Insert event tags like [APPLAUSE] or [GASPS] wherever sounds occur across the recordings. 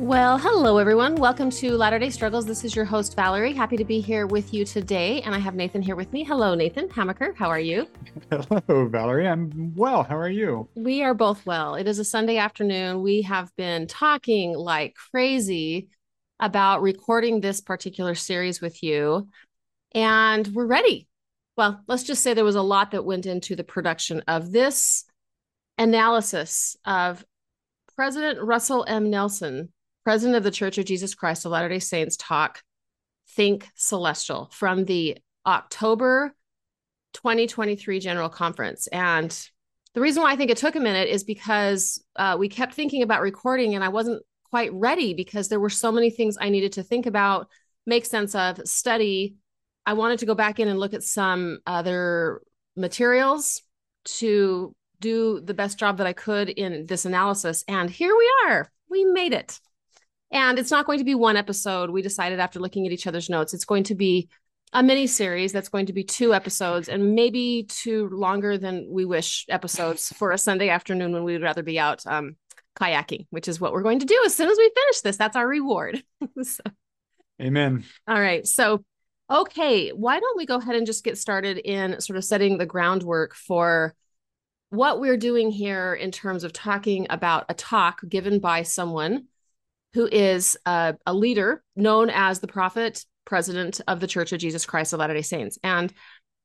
Well, hello everyone. Welcome to Latter day Struggles. This is your host, Valerie. Happy to be here with you today. And I have Nathan here with me. Hello, Nathan Hamaker. How are you? Hello, Valerie. I'm well. How are you? We are both well. It is a Sunday afternoon. We have been talking like crazy about recording this particular series with you, and we're ready. Well, let's just say there was a lot that went into the production of this analysis of President Russell M. Nelson president of the Church of Jesus Christ of Latter day Saints talk, Think Celestial, from the October 2023 General Conference. And the reason why I think it took a minute is because uh, we kept thinking about recording and I wasn't quite ready because there were so many things I needed to think about, make sense of, study. I wanted to go back in and look at some other materials to do the best job that I could in this analysis. And here we are. We made it. And it's not going to be one episode. We decided after looking at each other's notes, it's going to be a mini series that's going to be two episodes and maybe two longer than we wish episodes for a Sunday afternoon when we would rather be out um, kayaking, which is what we're going to do as soon as we finish this. That's our reward. [LAUGHS] so, Amen. All right. So, okay, why don't we go ahead and just get started in sort of setting the groundwork for what we're doing here in terms of talking about a talk given by someone who is a, a leader known as the prophet president of the Church of Jesus Christ of Latter day Saints. And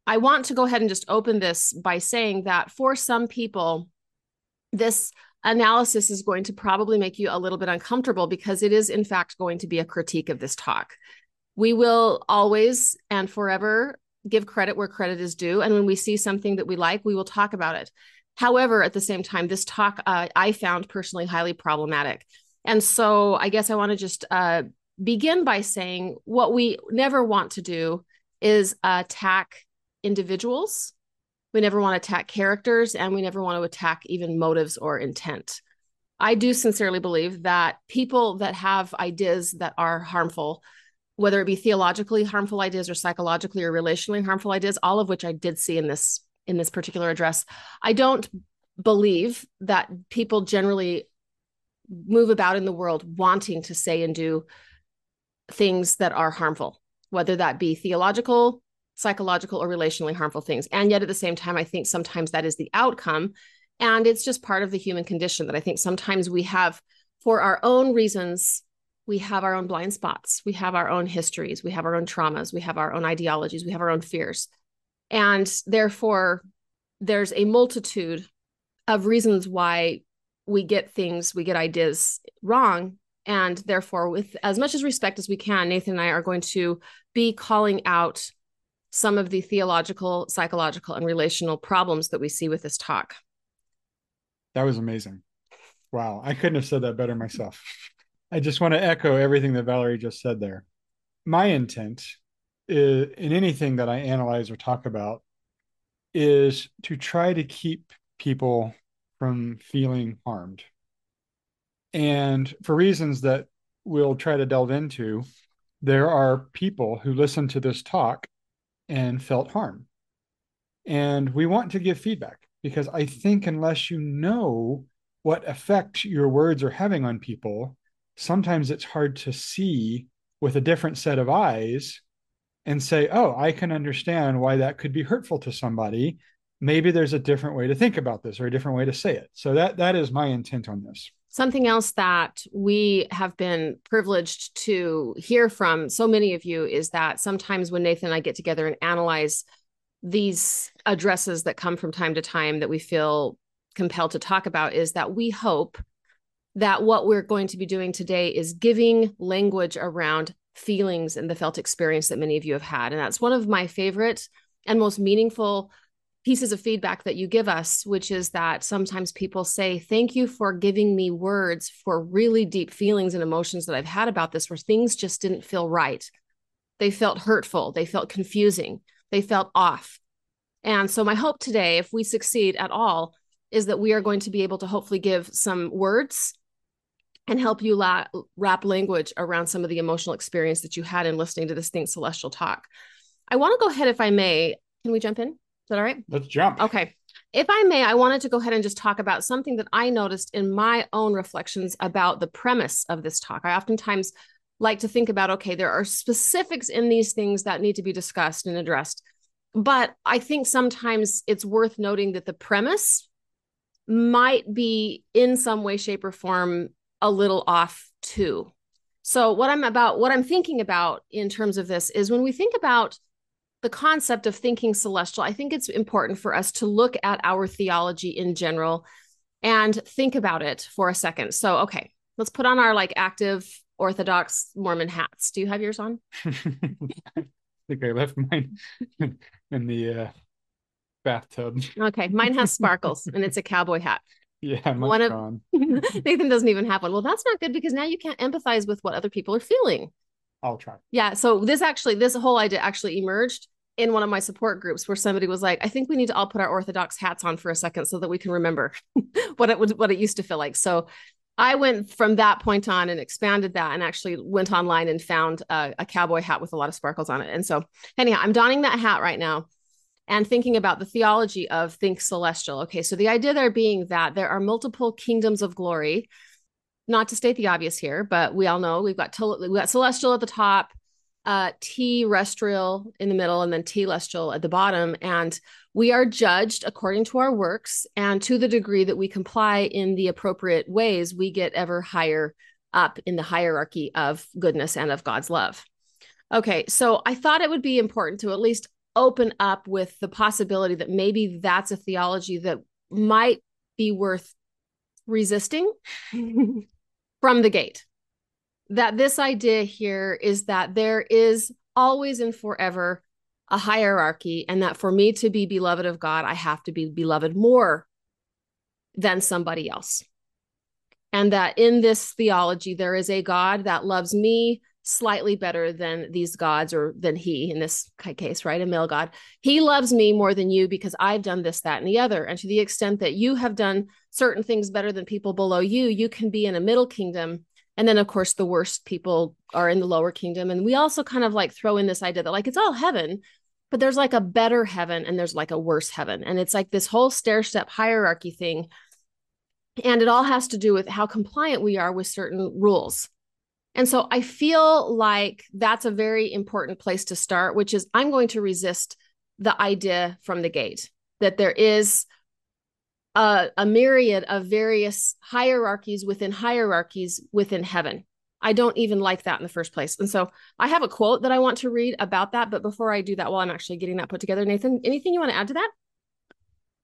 I want to go ahead and just open this by saying that for some people, this analysis is going to probably make you a little bit uncomfortable because it is, in fact, going to be a critique of this talk. We will always and forever give credit where credit is due. And when we see something that we like, we will talk about it. However, at the same time, this talk uh, I found personally highly problematic. And so I guess I want to just uh, begin by saying what we never want to do is attack individuals. We never want to attack characters, and we never want to attack even motives or intent. I do sincerely believe that people that have ideas that are harmful, whether it be theologically harmful ideas or psychologically or relationally harmful ideas, all of which I did see in this in this particular address, I don't believe that people generally move about in the world wanting to say and do things that are harmful, whether that be theological, psychological, or relationally harmful things. And yet at the same time, I think sometimes that is the outcome. And it's just part of the human condition that I think sometimes we have, for our own reasons, we have our own blind spots, we have our own histories, we have our own traumas, we have our own ideologies, we have our own fears. And therefore, there's a multitude of reasons why we get things, we get ideas wrong. And therefore, with as much as respect as we can, Nathan and I are going to be calling out some of the theological, psychological, and relational problems that we see with this talk. That was amazing. Wow. I couldn't have said that better myself. [LAUGHS] I just want to echo everything that Valerie just said there. My intent is, in anything that I analyze or talk about is to try to keep people from feeling harmed. And for reasons that we'll try to delve into, there are people who listen to this talk and felt harm. And we want to give feedback because I think unless you know what effect your words are having on people, sometimes it's hard to see with a different set of eyes and say, oh, I can understand why that could be hurtful to somebody maybe there's a different way to think about this or a different way to say it. So that that is my intent on this. Something else that we have been privileged to hear from so many of you is that sometimes when Nathan and I get together and analyze these addresses that come from time to time that we feel compelled to talk about is that we hope that what we're going to be doing today is giving language around feelings and the felt experience that many of you have had. And that's one of my favorite and most meaningful pieces of feedback that you give us, which is that sometimes people say, Thank you for giving me words for really deep feelings and emotions that I've had about this, where things just didn't feel right. They felt hurtful, they felt confusing, they felt off. And so, my hope today, if we succeed at all, is that we are going to be able to hopefully give some words and help you la- wrap language around some of the emotional experience that you had in listening to this Think Celestial talk. I want to go ahead, if I may. Can we jump in? That all right? Let's jump. Okay. if I may, I wanted to go ahead and just talk about something that I noticed in my own reflections about the premise of this talk. I oftentimes like to think about okay, there are specifics in these things that need to be discussed and addressed. But I think sometimes it's worth noting that the premise might be in some way, shape, or form a little off too. So, what I'm about, what I'm thinking about in terms of this is when we think about the concept of thinking celestial, I think it's important for us to look at our theology in general and think about it for a second. So, okay, let's put on our like active Orthodox Mormon hats. Do you have yours on? [LAUGHS] I think I left mine [LAUGHS] in the uh, bathtub. Okay, mine has sparkles and it's a cowboy hat. Yeah, one of. [LAUGHS] Nathan doesn't even have one. Well, that's not good because now you can't empathize with what other people are feeling. I'll try. Yeah. So this actually, this whole idea actually emerged in one of my support groups where somebody was like, I think we need to all put our Orthodox hats on for a second so that we can remember [LAUGHS] what it would what it used to feel like. So I went from that point on and expanded that and actually went online and found a, a cowboy hat with a lot of sparkles on it. And so anyhow, I'm donning that hat right now and thinking about the theology of think celestial. Okay, so the idea there being that there are multiple kingdoms of glory not to state the obvious here, but we all know we've got tel- we got celestial at the top, uh, terrestrial in the middle, and then telestial at the bottom, and we are judged according to our works, and to the degree that we comply in the appropriate ways, we get ever higher up in the hierarchy of goodness and of God's love. Okay, so I thought it would be important to at least open up with the possibility that maybe that's a theology that might be worth resisting [LAUGHS] from the gate. That this idea here is that there is always and forever a hierarchy, and that for me to be beloved of God, I have to be beloved more than somebody else. And that in this theology, there is a God that loves me slightly better than these gods or than he in this case, right? A male God. He loves me more than you because I've done this, that, and the other. And to the extent that you have done certain things better than people below you, you can be in a middle kingdom. And then, of course, the worst people are in the lower kingdom. And we also kind of like throw in this idea that like it's all heaven, but there's like a better heaven and there's like a worse heaven. And it's like this whole stair step hierarchy thing. And it all has to do with how compliant we are with certain rules. And so I feel like that's a very important place to start, which is I'm going to resist the idea from the gate that there is a, a myriad of various hierarchies within hierarchies within heaven. I don't even like that in the first place. And so I have a quote that I want to read about that. But before I do that, while I'm actually getting that put together, Nathan, anything you want to add to that?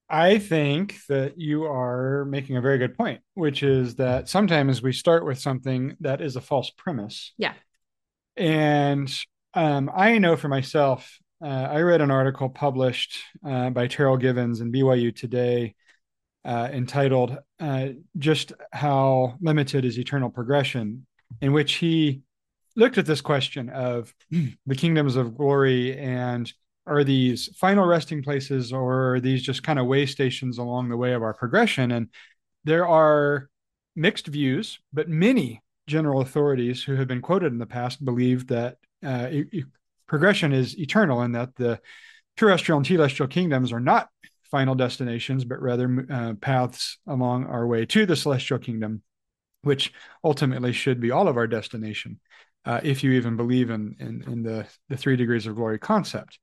I think that you are making a very good point, which is that sometimes we start with something that is a false premise. Yeah. And um, I know for myself, uh, I read an article published uh, by Terryl Givens in BYU Today uh, entitled uh, Just How Limited is Eternal Progression, in which he looked at this question of [CLEARS THROAT] the kingdoms of glory and are these final resting places or are these just kind of way stations along the way of our progression? And there are mixed views, but many general authorities who have been quoted in the past believe that uh, progression is eternal and that the terrestrial and celestial kingdoms are not final destinations, but rather uh, paths along our way to the celestial kingdom, which ultimately should be all of our destination, uh, if you even believe in, in, in the, the three degrees of glory concept.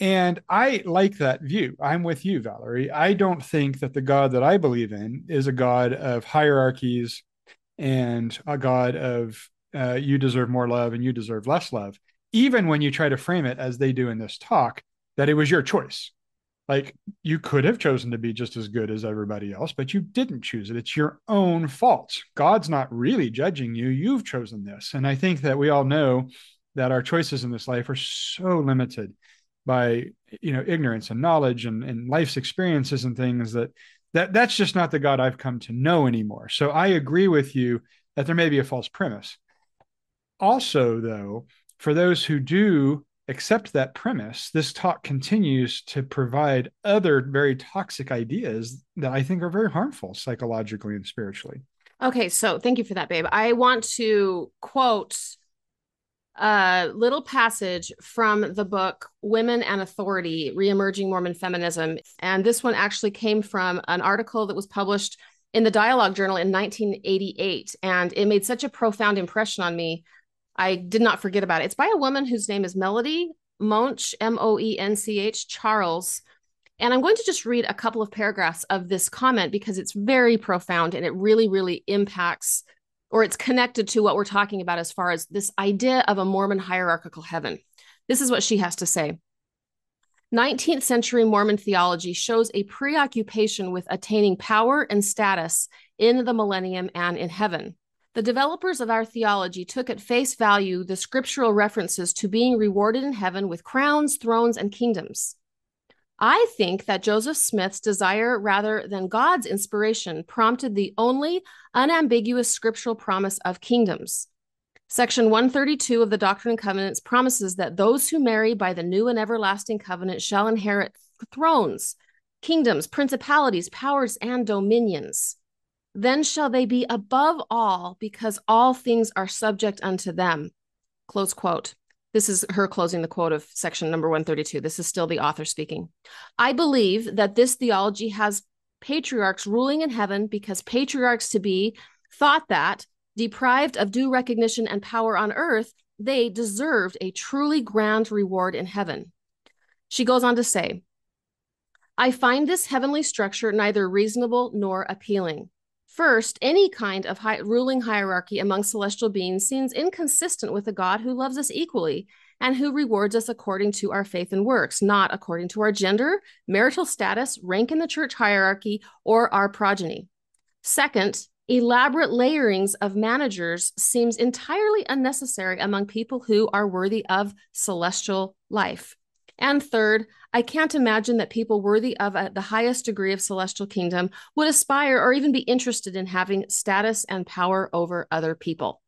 And I like that view. I'm with you, Valerie. I don't think that the God that I believe in is a God of hierarchies and a God of uh, you deserve more love and you deserve less love. Even when you try to frame it as they do in this talk, that it was your choice. Like you could have chosen to be just as good as everybody else, but you didn't choose it. It's your own fault. God's not really judging you. You've chosen this. And I think that we all know that our choices in this life are so limited by you know ignorance and knowledge and, and life's experiences and things that that that's just not the god i've come to know anymore. So i agree with you that there may be a false premise. Also though for those who do accept that premise this talk continues to provide other very toxic ideas that i think are very harmful psychologically and spiritually. Okay so thank you for that babe. I want to quote a little passage from the book Women and Authority Reemerging Mormon Feminism. And this one actually came from an article that was published in the Dialogue Journal in 1988. And it made such a profound impression on me. I did not forget about it. It's by a woman whose name is Melodie Moench, M O E N C H Charles. And I'm going to just read a couple of paragraphs of this comment because it's very profound and it really, really impacts or it's connected to what we're talking about as far as this idea of a Mormon hierarchical heaven. This is what she has to say. 19th century Mormon theology shows a preoccupation with attaining power and status in the millennium and in heaven. The developers of our theology took at face value the scriptural references to being rewarded in heaven with crowns, thrones, and kingdoms. I think that Joseph Smith's desire rather than God's inspiration prompted the only unambiguous scriptural promise of kingdoms. Section 132 of the Doctrine and Covenants promises that those who marry by the new and everlasting covenant shall inherit thrones, kingdoms, principalities, powers, and dominions. Then shall they be above all, because all things are subject unto them. Close quote. This is her closing the quote of section number 132. This is still the author speaking. I believe that this theology has patriarchs ruling in heaven because patriarchs to be thought that, deprived of due recognition and power on earth, they deserved a truly grand reward in heaven. She goes on to say, I find this heavenly structure neither reasonable nor appealing. First, any kind of ruling hierarchy among celestial beings seems inconsistent with a God who loves us equally and who rewards us according to our faith and works, not according to our gender, marital status, rank in the church hierarchy, or our progeny. Second, elaborate layerings of managers seems entirely unnecessary among people who are worthy of celestial life. And third, I can't imagine that people worthy of a, the highest degree of celestial kingdom would aspire or even be interested in having status and power over other people.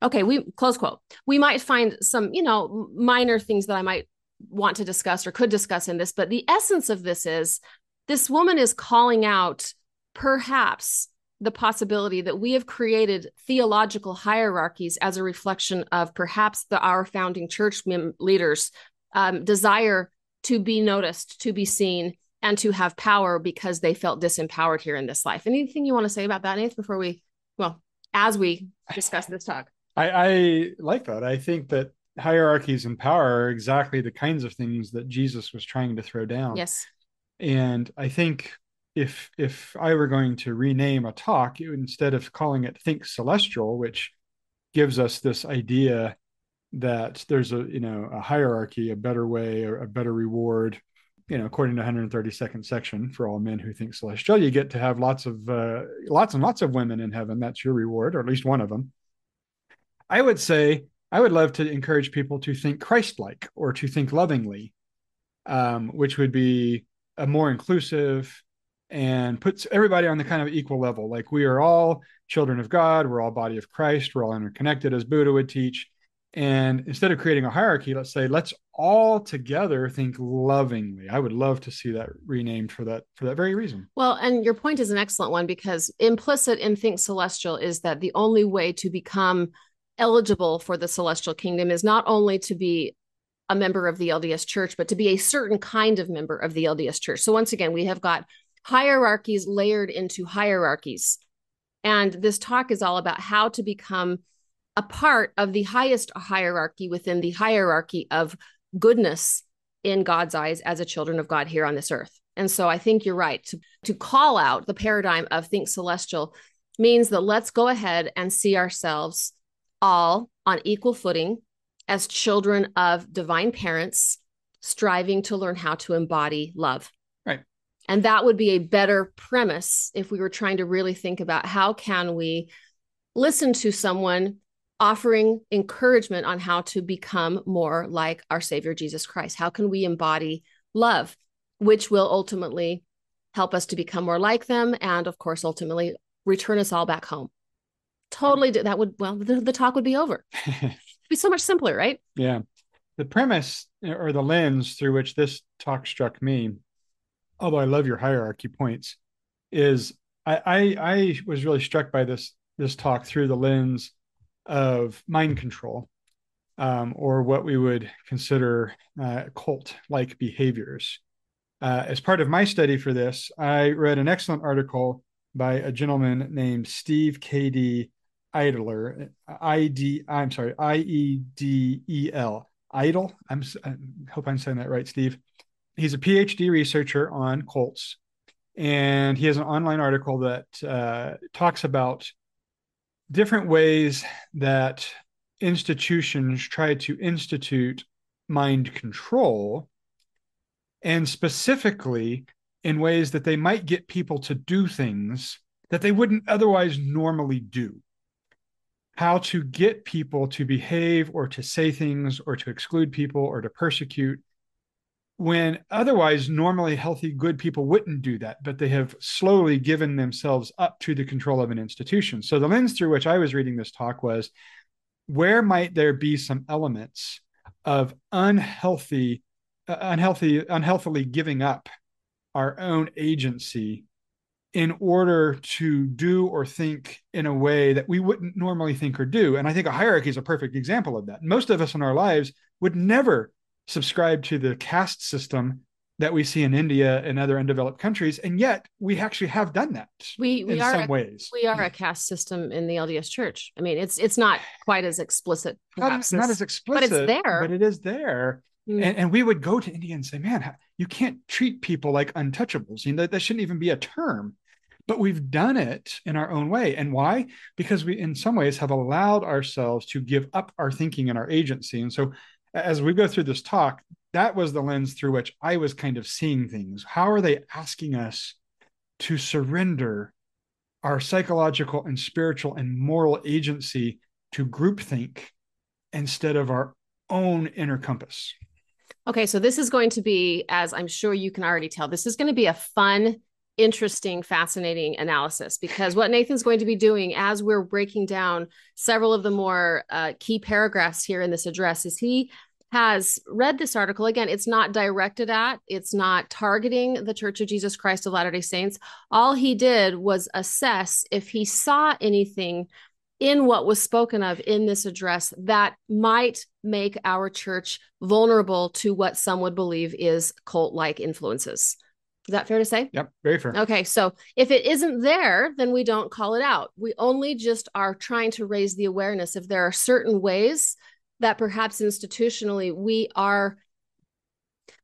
Okay, we close quote. We might find some, you know, minor things that I might want to discuss or could discuss in this, but the essence of this is this woman is calling out perhaps the possibility that we have created theological hierarchies as a reflection of perhaps the our founding church leaders um, desire to be noticed, to be seen, and to have power because they felt disempowered here in this life. Anything you want to say about that, Nath, before we, well, as we discuss this talk? I, I like that. I think that hierarchies and power are exactly the kinds of things that Jesus was trying to throw down. Yes. And I think if if I were going to rename a talk, would, instead of calling it Think Celestial, which gives us this idea that there's a you know a hierarchy, a better way, or a better reward. You know, according to 132nd section, for all men who think celestial, you get to have lots of uh, lots and lots of women in heaven. That's your reward, or at least one of them. I would say I would love to encourage people to think Christ-like or to think lovingly, um, which would be a more inclusive and puts everybody on the kind of equal level. Like we are all children of God, we're all body of Christ, we're all interconnected, as Buddha would teach. And instead of creating a hierarchy, let's say let's all together think lovingly. I would love to see that renamed for that for that very reason. Well, and your point is an excellent one because implicit in think celestial is that the only way to become eligible for the celestial kingdom is not only to be a member of the LDS church, but to be a certain kind of member of the LDS church. So once again, we have got hierarchies layered into hierarchies. And this talk is all about how to become a part of the highest hierarchy within the hierarchy of goodness in God's eyes as a children of God here on this earth. And so I think you're right to, to call out the paradigm of think celestial means that let's go ahead and see ourselves all on equal footing as children of divine parents striving to learn how to embody love. Right. And that would be a better premise if we were trying to really think about how can we listen to someone offering encouragement on how to become more like our Savior Jesus Christ. How can we embody love, which will ultimately help us to become more like them and, of course, ultimately return us all back home? Totally, that would, well, the, the talk would be over. [LAUGHS] It'd be so much simpler, right? Yeah. The premise eh, or the lens through which this talk struck me, although I love your hierarchy points, is I, I, I was really struck by this this talk through the lens of mind control. um, or what we would consider uh, cult like behaviors. Uh, as part of my study for this, I read an excellent article by a gentleman named Steve K.D. Idler, I D. I'm sorry, I E D E L. Idle. I'm. I hope I'm saying that right, Steve. He's a PhD researcher on cults, and he has an online article that uh, talks about different ways that institutions try to institute mind control, and specifically in ways that they might get people to do things that they wouldn't otherwise normally do. How to get people to behave or to say things or to exclude people or to persecute when otherwise normally healthy good people wouldn't do that but they have slowly given themselves up to the control of an institution. So the lens through which i was reading this talk was where might there be some elements of unhealthy uh, unhealthy unhealthily giving up our own agency in order to do or think in a way that we wouldn't normally think or do? And i think a hierarchy is a perfect example of that. Most of us in our lives would never subscribe to the caste system that we see in India and other undeveloped countries, and yet we actually have done that. We we in are some a, ways. we are a caste system in the LDS Church. I mean, it's it's not quite as explicit, not, perhaps, not as- as explicit, but it's there. But it is there. Mm. And, and we would go to India and say, man, you can't treat people like untouchables. You know, that, that shouldn't even be a term. But we've done it in our own way. And why? Because we, in some ways, have allowed ourselves to give up our thinking and our agency. And so, as we go through this talk, that was the lens through which I was kind of seeing things. How are they asking us to surrender our psychological and spiritual and moral agency to groupthink instead of our own inner compass? Okay, so this is going to be, as I'm sure you can already tell, this is going to be a fun, interesting, fascinating analysis because what Nathan's going to be doing as we're breaking down several of the more uh, key paragraphs here in this address is he has read this article. Again, it's not directed at, it's not targeting the Church of Jesus Christ of Latter day Saints. All he did was assess if he saw anything in what was spoken of in this address that might make our church vulnerable to what some would believe is cult like influences. Is that fair to say? Yep, very fair. Okay, so if it isn't there, then we don't call it out. We only just are trying to raise the awareness if there are certain ways that perhaps institutionally we are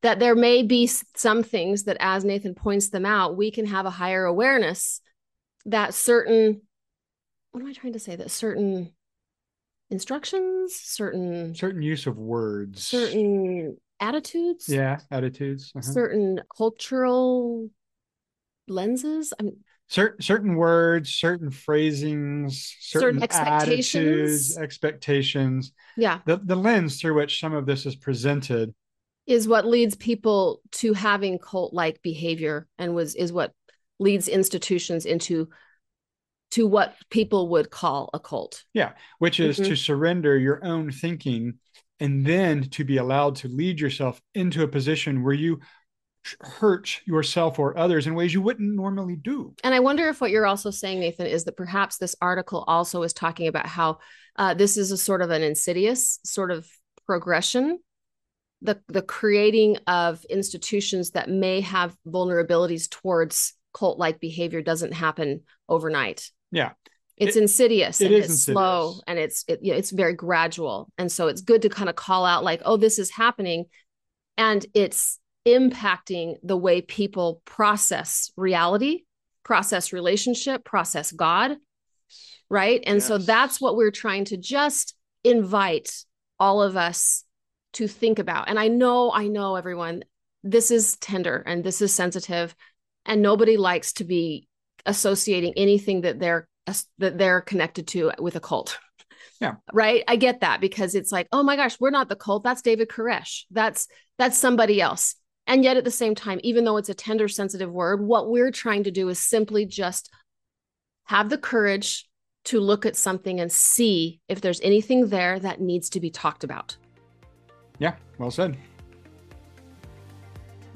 that there may be some things that as Nathan points them out, we can have a higher awareness that certain what am I trying to say that certain instructions, certain Certain use of words. certain attitudes, Yeah, attitudes. uh-huh. certain cultural lenses. I mean, certain certain words, certain phrasings, certain, Certain expectations. attitudes, expectations. yeah, The the lens through which some of this is presented. is what leads people to having cult like behavior and was is what leads institutions into to what people would call a cult. Yeah. Which is Mhm. to surrender your own thinking and then to be allowed to lead yourself into a position where you hurt yourself or others in ways you wouldn't normally do. And I wonder if what you're also saying, Nathan, is that perhaps this article also is talking about how uh, this is a sort of an insidious sort of progression, the the creating of institutions that may have vulnerabilities towards cult like behavior doesn't happen overnight. Yeah. It's It- insidious it and it's slow and it's it, you know, it's very gradual. And so it's good to kind of call out like, oh, this is happening, and it's impacting the way people process reality, process relationship, process God, right? And so that's what we're trying to just invite all of us to think about. And I know, I know everyone, this is tender and this is sensitive, and nobody likes to be associating anything that they're that they're connected to with a cult. Yeah. Right. I get that because it's like, oh my gosh, we're not the cult. That's David Koresh. That's that's somebody else. And yet at the same time, even though it's a tender, sensitive word, what we're trying to do is simply just have the courage to look at something and see if there's anything there that needs to be talked about. Yeah, well said.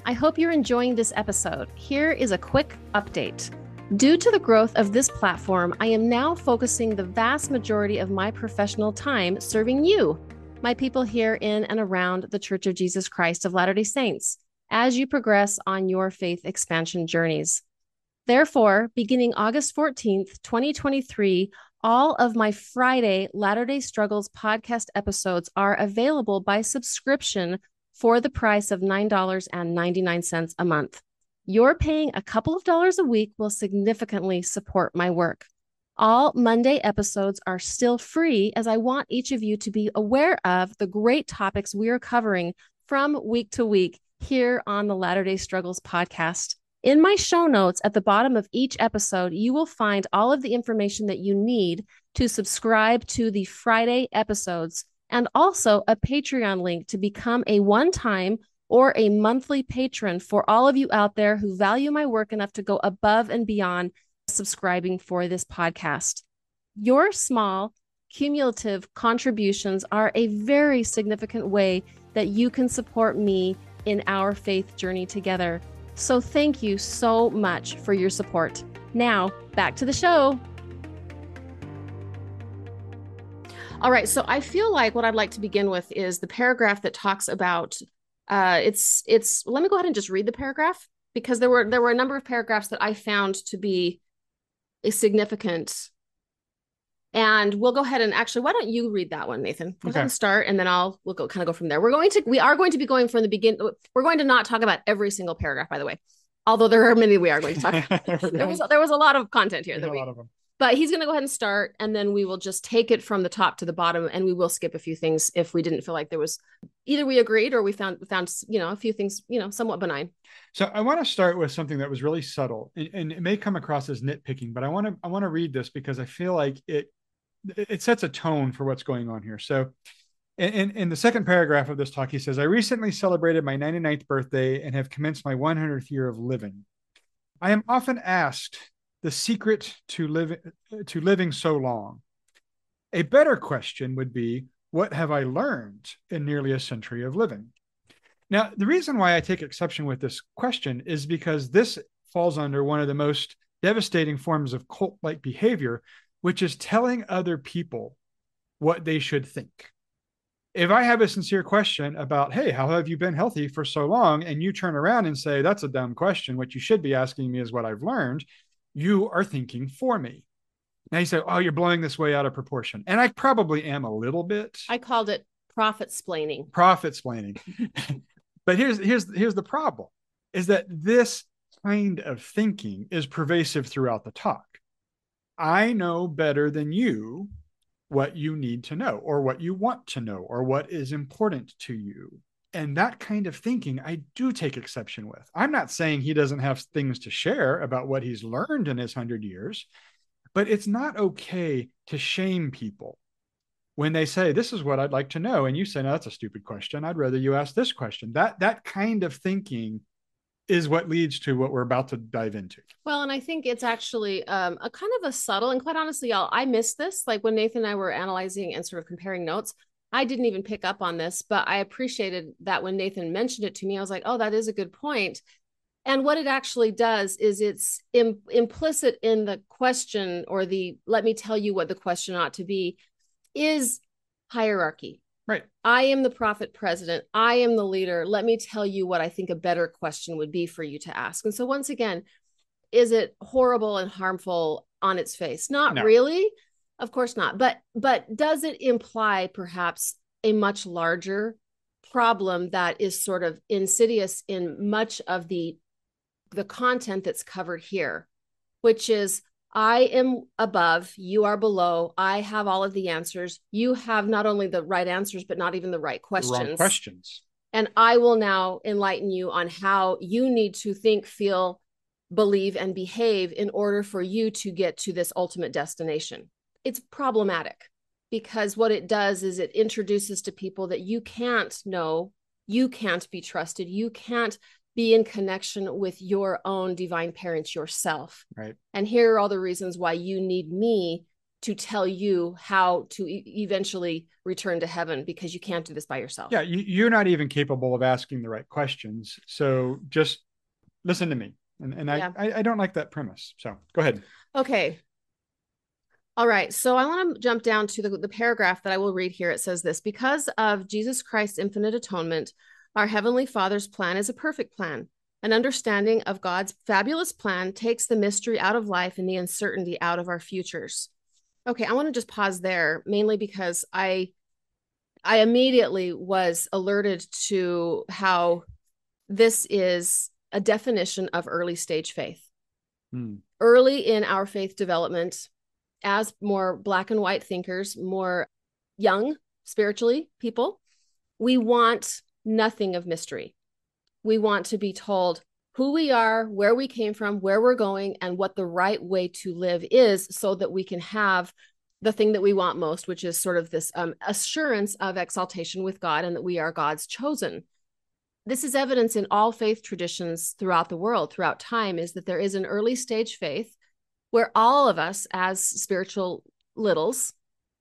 I hope you're enjoying this episode. Here is a quick update. Due to the growth of this platform, I am now focusing the vast majority of my professional time serving you, my people here in and around the Church of Jesus Christ of Latter day Saints, as you progress on your faith expansion journeys. Therefore, beginning August 14th, 2023, all of my Friday Latter day Struggles podcast episodes are available by subscription for the price of $9.99 a month. Your paying a couple of dollars a week will significantly support my work. All Monday episodes are still free as I want each of you to be aware of the great topics we are covering from week to week here on the Latter day Struggles podcast. In my show notes at the bottom of each episode, you will find all of the information that you need to subscribe to the Friday episodes and also a Patreon link to become a one time or a monthly patron for all of you out there who value my work enough to go above and beyond subscribing for this podcast. Your small cumulative contributions are a very significant way that you can support me in our faith journey together. So, thank you so much for your support. Now, back to the show. All right, so I feel like what I'd like to begin with is the paragraph that talks about uh it's it's let me go ahead and just read the paragraph because there were there were a number of paragraphs that I found to be significant. And we'll go ahead and actually, why don't you read that one, Nathan? Go okay. ahead and start, and then I'll we'll go kind of go from there. We're going to we are going to be going from the beginning. We're going to not talk about every single paragraph, by the way. Although there are many we are going to talk. [LAUGHS] there was there was a lot of content here that we but he's going to go ahead and start and then we will just take it from the top to the bottom and we will skip a few things if we didn't feel like there was either we agreed or we found found you know a few things you know somewhat benign. So i want to start with something that was really subtle and, and it may come across as nitpicking but i want to i want to read this because i feel like it it sets a tone for what's going on here. So in, in the second paragraph of this talk he says i recently celebrated my 99th birthday and have commenced my 100th year of living. I am often asked the secret to living to living so long. A better question would be, what have I learned in nearly a century of living? Now, the reason why I take exception with this question is because this falls under one of the most devastating forms of cult like behavior, which is telling other people what they should think. If I have a sincere question about, hey, how have you been healthy for so long? And you turn around and say, that's a dumb question. What you should be asking me is what I've learned you are thinking for me. Now you say, oh, you're blowing this way out of proportion. And I probably am a little bit. I called it prophet splaining. Prophet splaining. [LAUGHS] but here's here's here's the problem is that this kind of thinking is pervasive throughout the talk. I know better than you what you need to know or what you want to know or what is important to you and that kind of thinking I do take exception with. I'm not saying he doesn't have things to share about what he's learned in his 100 years, but it's not okay to shame people when they say this is what I'd like to know and you say no that's a stupid question. I'd rather you ask this question. That that kind of thinking is what leads to what we're about to dive into. Well, and I think it's actually um, a kind of a subtle and quite honestly, y'all, I missed this. Like when Nathan and I were analyzing and sort of comparing notes, I didn't even pick up on this, but I appreciated that when Nathan mentioned it to me, I was like, oh, that is a good point. And what it actually does is it's Im- implicit in the question or the let me tell you what the question ought to be is hierarchy. Right. I am the prophet president. I am the leader. Let me tell you what I think a better question would be for you to ask. And so, once again, is it horrible and harmful on its face? Not no. really. Of course not. But but does it imply perhaps a much larger problem that is sort of insidious in much of the the content that's covered here, which is I am above, you are below. I have all of the answers. You have not only the right answers, but not even the right questions. The wrong questions. And I will now enlighten you on how you need to think, feel, believe, and behave in order for you to get to this ultimate destination it's problematic because what it does is it introduces to people that you can't know, you can't be trusted, you can't be in connection with your own divine parents yourself. Right. And here are all the reasons why you need me to tell you how to e- eventually return to heaven because you can't do this by yourself. Yeah, you, are not even capable of asking the right questions. So just listen to me. And, and yeah. I, I don't like that premise. So go ahead. Okay. All right. So I want to jump down to the, the paragraph that I will read here. It says this Because of Jesus Christ's infinite atonement, our Heavenly Father's plan is a perfect plan. An understanding of God's fabulous plan takes the mystery out of life and the uncertainty out of our futures. Okay, I want to just pause there mainly because I I immediately was alerted to how this is a definition of early stage faith. Hmm. Early in our faith development, as more black and white thinkers, more young spiritually people, we want nothing of mystery. We want to be told who we are, where we came from, where we're going, and what the right way to live is so that we can have the thing that we want most, which is sort of this um, assurance of exaltation with God and that we are God's chosen. This is evidence in all faith traditions throughout the world, throughout time, is that there is an early stage faith where all of us, as spiritual littles,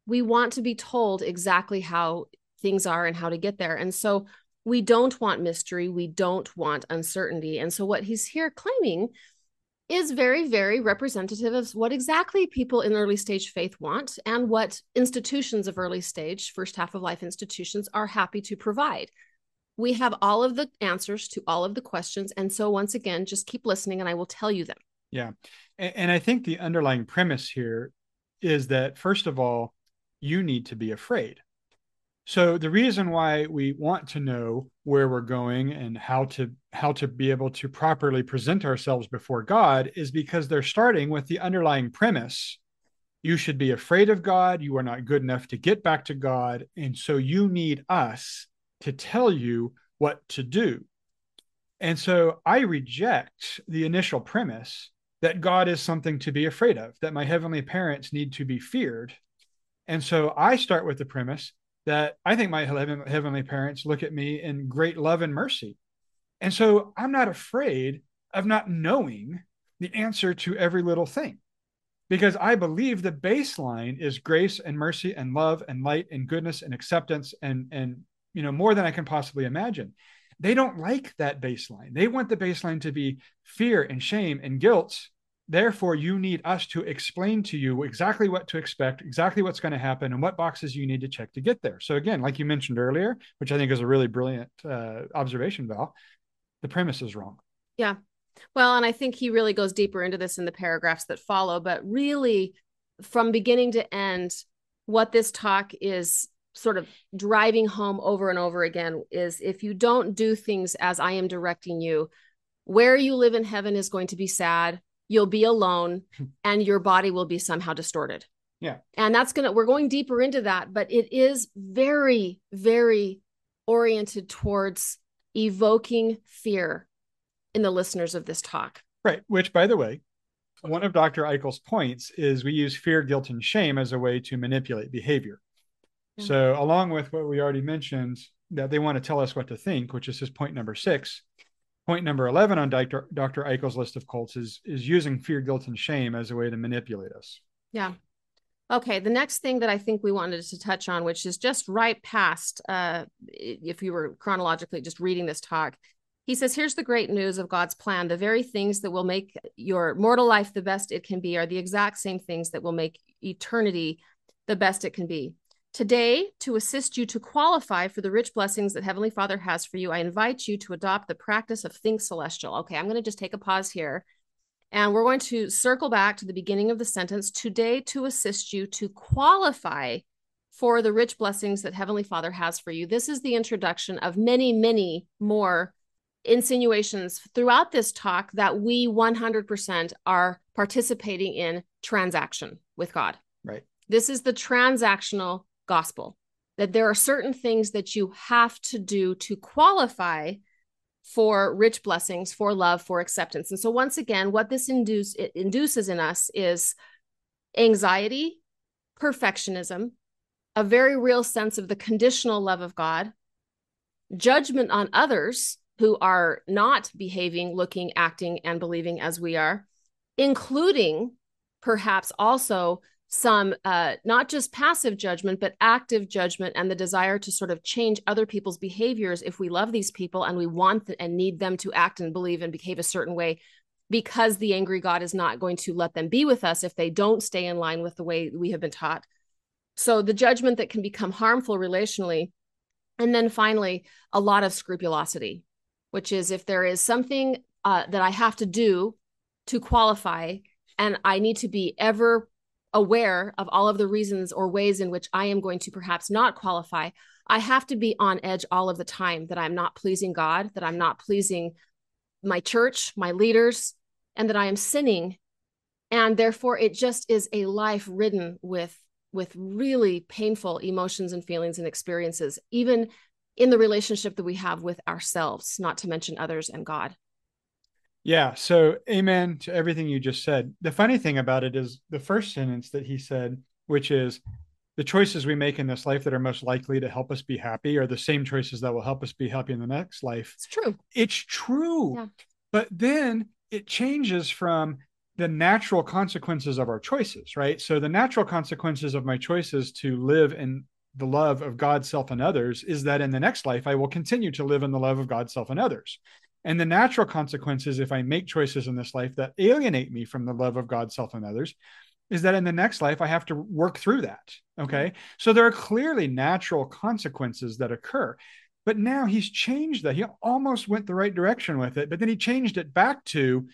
we want to be told exactly how things are and how to get there. And so we don't want mystery, we don't want uncertainty. And so what he's here claiming is very, very representative of what exactly people in early stage faith want and what institutions of early stage, first half of life institutions are happy to provide. We have all of the answers to all of the questions. And so, once again, just keep listening and I will tell you them. Yeah. And, and I think the underlying premise here is that, first of all, you need to be afraid. So the reason why we want to know where we're going and how to how to be able to properly present ourselves before God is because they're starting with the underlying premise. You should be afraid of God, you are not good enough to get back to God, and so you need us to tell you what to do. And so I reject the initial premise that God is something to be afraid of, that my heavenly parents need to be feared. And so I start with the premise that I think my heavenly parents look at me in great love and mercy. And so I'm not afraid of not knowing the answer to every little thing because I believe the baseline is grace and mercy and love and light and goodness and acceptance and and you know more than I can possibly imagine. They don't like that baseline. They want the baseline to be fear and shame and guilt Therefore, you need us to explain to you exactly what to expect, exactly what's going to happen, and what boxes you need to check to get there. So, again, like you mentioned earlier, which I think is a really brilliant uh, observation, Val, the premise is wrong. Yeah. Well, and I think he really goes deeper into this in the paragraphs that follow, but really, from beginning to end, what this talk is sort of driving home over and over again is if you don't do things as I am directing you, where you live in heaven is going to be sad you'll be alone [LAUGHS] and your body will be somehow distorted. Yeah. And that's going to, we're going deeper into that, but it is very, very oriented towards evoking fear in the listeners of this talk. Right. Which, by the way, one of Dr. Eichel's points is we use fear, guilt, and shame as a way to manipulate behavior. Yeah. So, along with what we already mentioned, that they want to tell us what to think, which is his point number six, point number 11 on Dr. Dr. Eichel's list of cults is, is using fear, guilt, and shame as a way to manipulate us. Yeah. Okay. The next thing that I think we wanted to touch on, which is just right past, uh, if you were chronologically just reading this talk, he says, Here's the great news of God's plan. The very things that will make your mortal life the best it can be are the exact same things that will make eternity the best it can be. Today, to assist you to qualify for the rich blessings that Heavenly Father has for you, I invite you to adopt the practice of Think Celestial. Okay, I'm going to just take a pause here. And we're going to circle back to the beginning of the sentence today to assist you to qualify for the rich blessings that Heavenly Father has for you. This is the introduction of many, many more insinuations throughout this talk that we 100% are participating in transaction with God. Right. This is the transactional gospel that there are certain things that you have to do to qualify for rich blessings, for love, for acceptance. And so, once again, what this induce, induces in us is anxiety, perfectionism, a very real sense of the conditional love of God, judgment on others who are not behaving, looking, acting, and believing as we are, including perhaps also some uh, not just passive judgment but active judgment and the desire to sort of change other people's behaviors if we love these people and we want th- and need them to act and believe and behave a certain way because the angry God is not going to let them be with us if they don't stay in line with the way we have been taught. So the judgment that can become harmful relationally. And then finally, a lot of scrupulosity, which is if there is something uh, that I have to do to qualify, and I need to be ever aware of all of the reasons or ways in which I am going to perhaps not qualify, I have to be on edge all of the time that I'm not pleasing God, that I'm not pleasing my church, my leaders, and that I am sinning. And therefore, it just is a life ridden with, with really painful emotions and feelings and experiences, even in the relationship that we have with ourselves, not to mention others and God. Yeah. So, amen to everything you just said. The funny thing about it is the first sentence that he said, which is, the choices we make in this life that are most likely to help us be happy are the same choices that will help us be happy in the next life. It's true. It's true. Yeah. But then it changes from the natural consequences of our choices, right? So the natural consequences of my choices to live in the love of God, self, and others is that in the next life, I will continue to live in the love of God, self, and others. And the natural consequences, if I make choices in this life that alienate me from the love of God, self, and others, is that in the next life I have to work through that. Mm-hmm. Okay. So there are clearly natural consequences that occur. But now he's changed that. He almost went the right direction with it, but then he changed it back to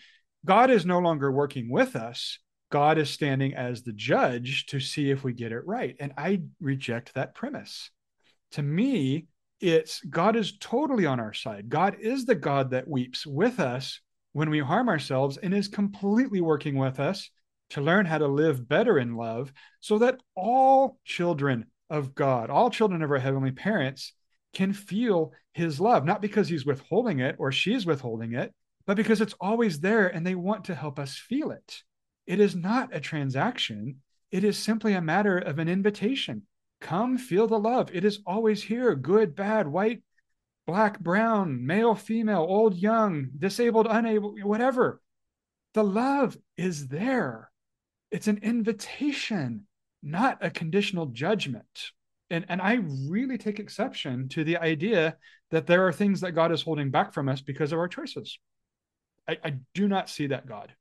God is no longer working with us. God is standing as the judge to see if we get it right. And I reject that premise. To me, it's God is totally on our side. God is the God that weeps with us when we harm ourselves and is completely working with us to learn how to live better in love so that all children of God, all children of our heavenly parents, can feel his love, not because he's withholding it or she's withholding it, but because it's always there and they want to help us feel it. It is not a transaction, it is simply a matter of an invitation. Come feel the love. It is always here good, bad, white, black, brown, male, female, old, young, disabled, unable, whatever. The love is there. It's an invitation, not a conditional judgment. And, and I really take exception to the idea that there are things that God is holding back from us because of our choices. I, I do not see that God.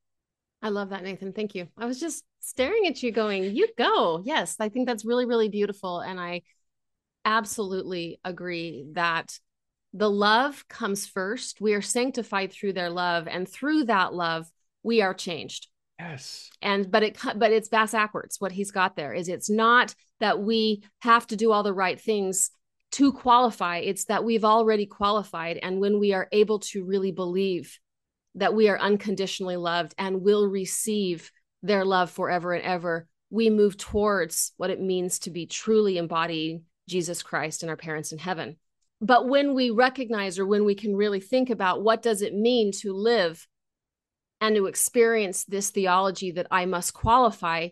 I love that, Nathan. Thank you. I was just staring at you going, you go. Yes, I think that's really, really beautiful. And I absolutely agree that the love comes first. We are sanctified through their love. And through that love, we are changed. Yes. And but it but it's bass backwards. What he's got there is it's not that we have to do all the right things to qualify. It's that we've already qualified, and when we are able to really believe that we are unconditionally loved and will receive their love forever and ever, we move towards what it means to be truly embodying Jesus Christ and our parents in heaven. But when we recognize or when we can really think about what does it mean to live and to experience this theology that I must qualify,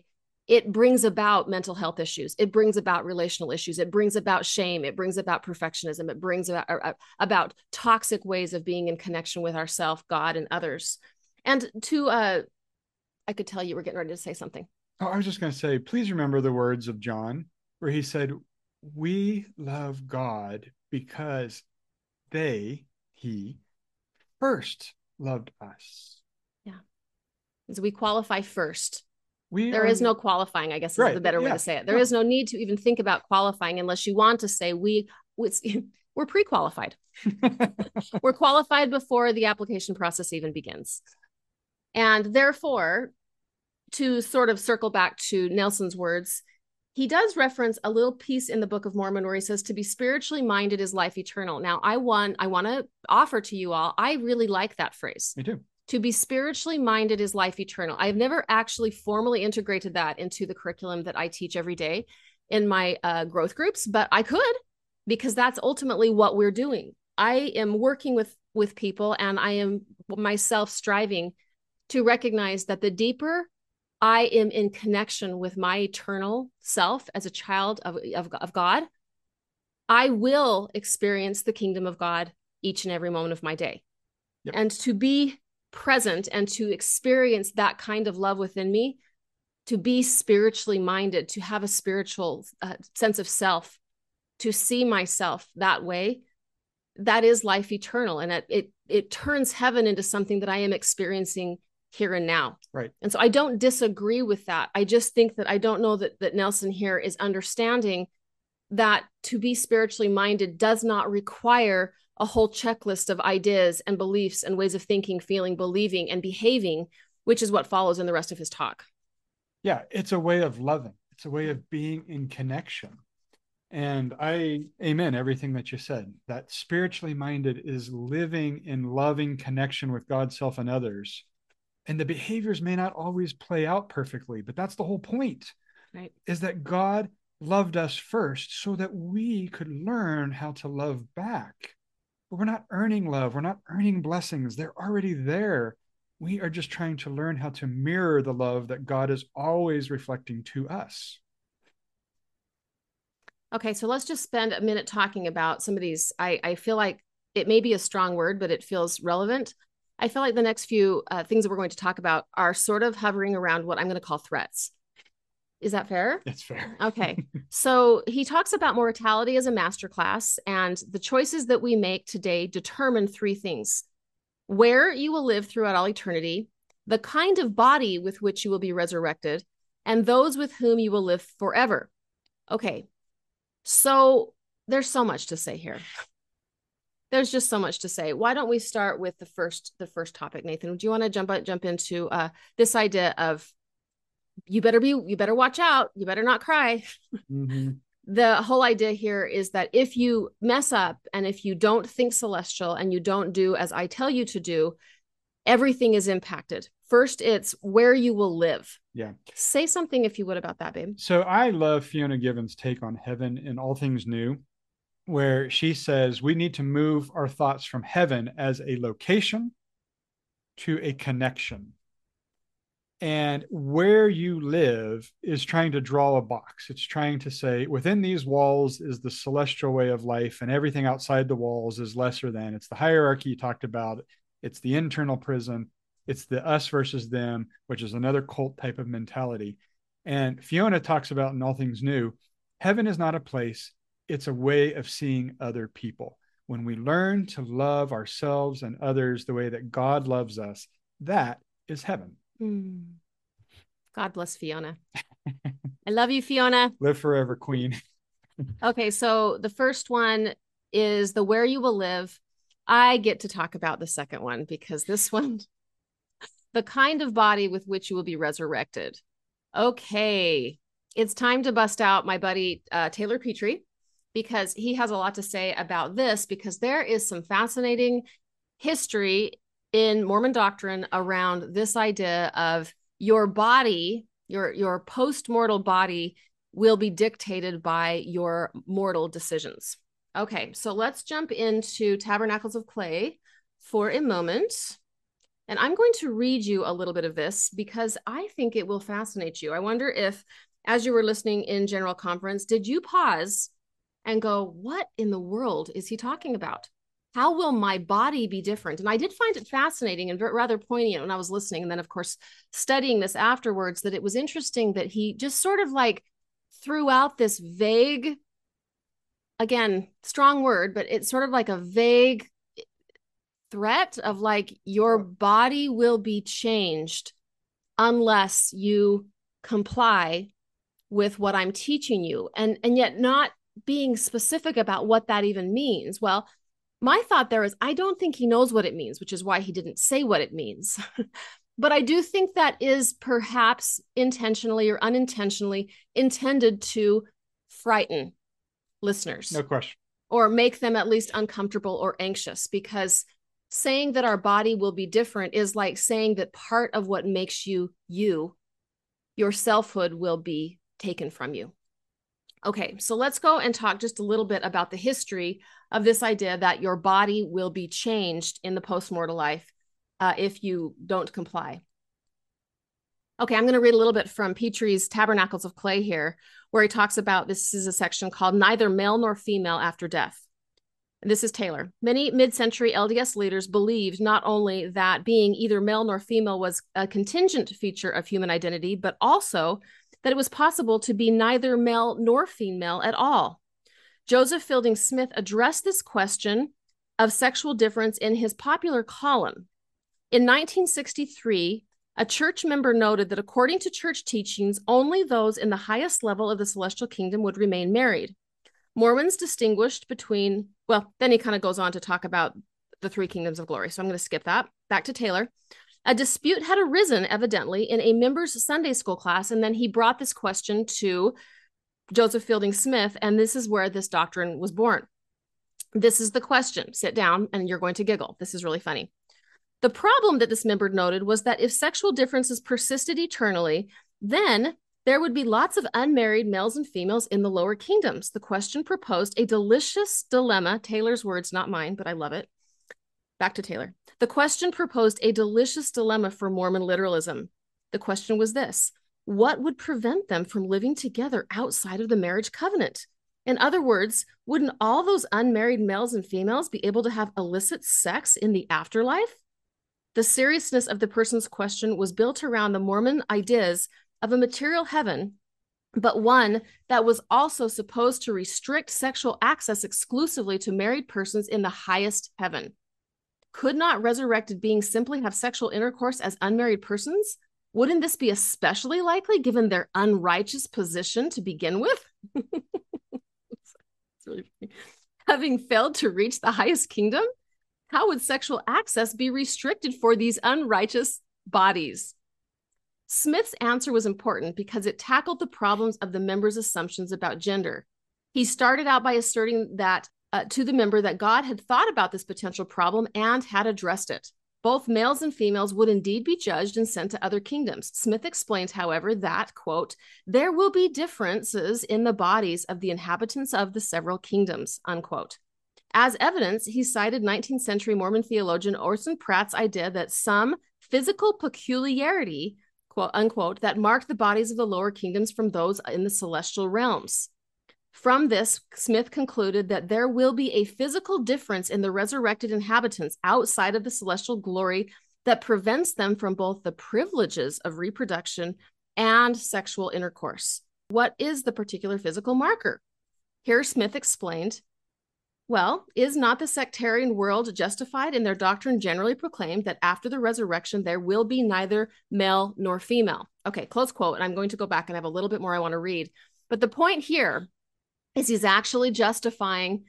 it brings about mental health issues. It brings about relational issues. It brings about shame. It brings about perfectionism. It brings about, uh, about toxic ways of being in connection with ourself, God, and others. And to, uh, I could tell you were getting ready to say something. Oh, I was just going to say, please remember the words of John, where he said, We love God because they, he, first loved us. yeah So we qualify first. We there are, is no qualifying, I guess is Right, the better way yeah, to say it. There yeah. is no need to even think about qualifying unless you want to say we [LAUGHS] we're pre-qualified. [LAUGHS] we're qualified before the application process even begins. And therefore, to sort of circle back to Nelson's words, he does reference a little piece in the Book of Mormon where he says to be spiritually minded is life eternal. Now, I want I want to offer to you all, I really like that phrase. Me too. To be spiritually minded is life eternal. I've never actually formally integrated that into the curriculum that I teach every day in my uh, growth groups, but I could because that's ultimately what we're doing. I am working with with people and I am myself striving to recognize that the deeper I am in connection with my eternal self as a child of, of, of God, I will experience the kingdom of God each and every moment of my day. Yep. And to be present and to experience that kind of love within me, to be spiritually minded, to have a spiritual uh, sense of self, to see myself that way, that is life eternal. And it, it, it turns heaven into something that I am experiencing here and now. Right. And so I don't disagree with that. I just think that I don't know that that Nelson here is understanding that to be spiritually minded does not require a whole checklist of ideas and beliefs and ways of thinking, feeling, believing, and behaving, which is what follows in the rest of his talk. Yeah, it's a way of loving. It's a way of being in connection. And I amen everything that you said. That spiritually minded is living in loving connection with God, self, and others. And the behaviors may not always play out perfectly, but that's the whole point. Right. Is that God loved us first so that we could learn how to love back. But we're not earning love, we're not earning blessings. They're already there. We are just trying to learn how to mirror the love that God is always reflecting to us. Okay, so let's just spend a minute talking about some of these. I, I feel like it may be a strong word, but it feels relevant. I feel like the next few uh, things that we're going to talk about are sort of hovering around what I'm going to call threats. Is that fair? That's fair. Okay. [LAUGHS] so he talks about mortality as a masterclass, and the choices that we make today determine three things where you will live throughout all eternity, the kind of body with which you will be resurrected, and those with whom you will live forever. Okay. So there's so much to say here. There's just so much to say. Why don't we start with the first the first topic, Nathan? Do you want to jump jump into uh, this idea of you better be you better watch out. You better not cry. Mm-hmm. the whole idea here is that if you mess up and if you don't think celestial and you don't do as i tell you to do everything is impacted. First it's where you will live. Yeah. Say something if you would about that babe. So i love Fiona Givens' take on heaven and all things new where she says we need to move our thoughts from heaven as a location to a connection and where you live is trying to draw a box. It's trying to say within these walls is the celestial way of life, and everything outside the walls is lesser than. It's the hierarchy you talked about, it's the internal prison, it's the us versus them, which is another cult type of mentality. And Fiona talks about in All Things New heaven is not a place, it's a way of seeing other people. When we learn to love ourselves and others the way that God loves us, that is heaven. Mm. God bless Fiona. [LAUGHS] I love you, Fiona. Live forever, Queen. [LAUGHS] okay, so the first one is the where you will live. I get to talk about the second one because this [LAUGHS] one, the kind of body with which you will be resurrected. Okay, it's time to bust out my buddy uh, Taylor Petrey because he has a lot to say about this because there is some fascinating history in Mormon doctrine around this idea of your body, your your post-mortal body will be dictated by your mortal decisions. Okay, so let's jump into Tabernacles of Clay for a moment. And I'm going to read you a little bit of this because I think it will fascinate you. I wonder if, as you were listening in General Conference, did you pause and go, What in the world is he talking about? How will my body be different? And I did find it fascinating and rather poignant when I was listening. And then, of course, studying this afterwards, that it was interesting that he just sort of like threw out this vague, again, strong word, but it's sort of like a vague eh, threat of like your body will be changed unless you comply with what I'm teaching you. And and yet not being specific about what that even means. Well, my thought there is I don't think he knows what it means, which is why he didn't say what it means. [LAUGHS] but I do think that is perhaps intentionally or unintentionally intended to frighten listeners. No question. Or make them at least uncomfortable or anxious because saying that our body will be different is like saying that part of what makes you you, your selfhood will be taken from you. Okay, so let's go and talk just a little bit about the history of this idea that your body will be changed in the post-mortal life uh, if you don't comply. Okay, I'm going to read a little bit from Petrey's Tabernacles of Clay here, where he talks about this is a section called Neither Male Nor Female After Death. This is Taylor. Many mid century LDS leaders believed not only that being either male nor female was a contingent feature of human identity, but also that it was possible to be neither male nor female at all. Joseph Fielding Smith addressed this question of sexual difference in his popular column. In 1963, a church member noted that according to church teachings, only those in the highest level of the celestial kingdom would remain married. Mormons distinguished between, well, then he kind of goes on to talk about the three kingdoms of glory. So I'm going to skip that. Back to Taylor. A dispute had arisen, evidently, in a member's Sunday school class, and then he brought this question to Joseph Fielding Smith, and this is where this doctrine was born. This is the question. Sit down, and you're going to giggle. This is really funny. The problem that this member noted was that if sexual differences persisted eternally, then there would be lots of unmarried males and females in the lower kingdoms. The question proposed a delicious dilemma, Taylor's words, not mine, but I love it. Back to Taylor. The question proposed a delicious dilemma for Mormon literalism. The question was this What would prevent them from living together outside of the marriage covenant? In other words, wouldn't all those unmarried males and females be able to have illicit sex in the afterlife? The seriousness of the person's question was built around the Mormon ideas of a material heaven, but one that was also supposed to restrict sexual access exclusively to married persons in the highest heaven. Could not resurrected beings simply have sexual intercourse as unmarried persons? Wouldn't this be especially likely given their unrighteous position to begin with? [LAUGHS] really Having failed to reach the highest kingdom, how would sexual access be restricted for these unrighteous bodies? Smith's answer was important because it tackled the problems of the members' assumptions about gender. He started out by asserting that uh, to the member that God had thought about this potential problem and had addressed it. Both males and females would indeed be judged and sent to other kingdoms. Smith explained, however, that, quote, there will be differences in the bodies of the inhabitants of the several kingdoms, unquote. As evidence, he cited 19th century Mormon theologian Orson Pratt's idea that some physical peculiarity quote unquote, that marked the bodies of the lower kingdoms from those in the celestial realms. From this, Smith concluded that there will be a physical difference in the resurrected inhabitants outside of the celestial glory that prevents them from both the privileges of reproduction and sexual intercourse. What is the particular physical marker? Here, Smith explained well, is not the sectarian world justified in their doctrine generally proclaimed that after the resurrection there will be neither male nor female? Okay, close quote. And I'm going to go back and have a little bit more I want to read. But the point here is he's actually justifying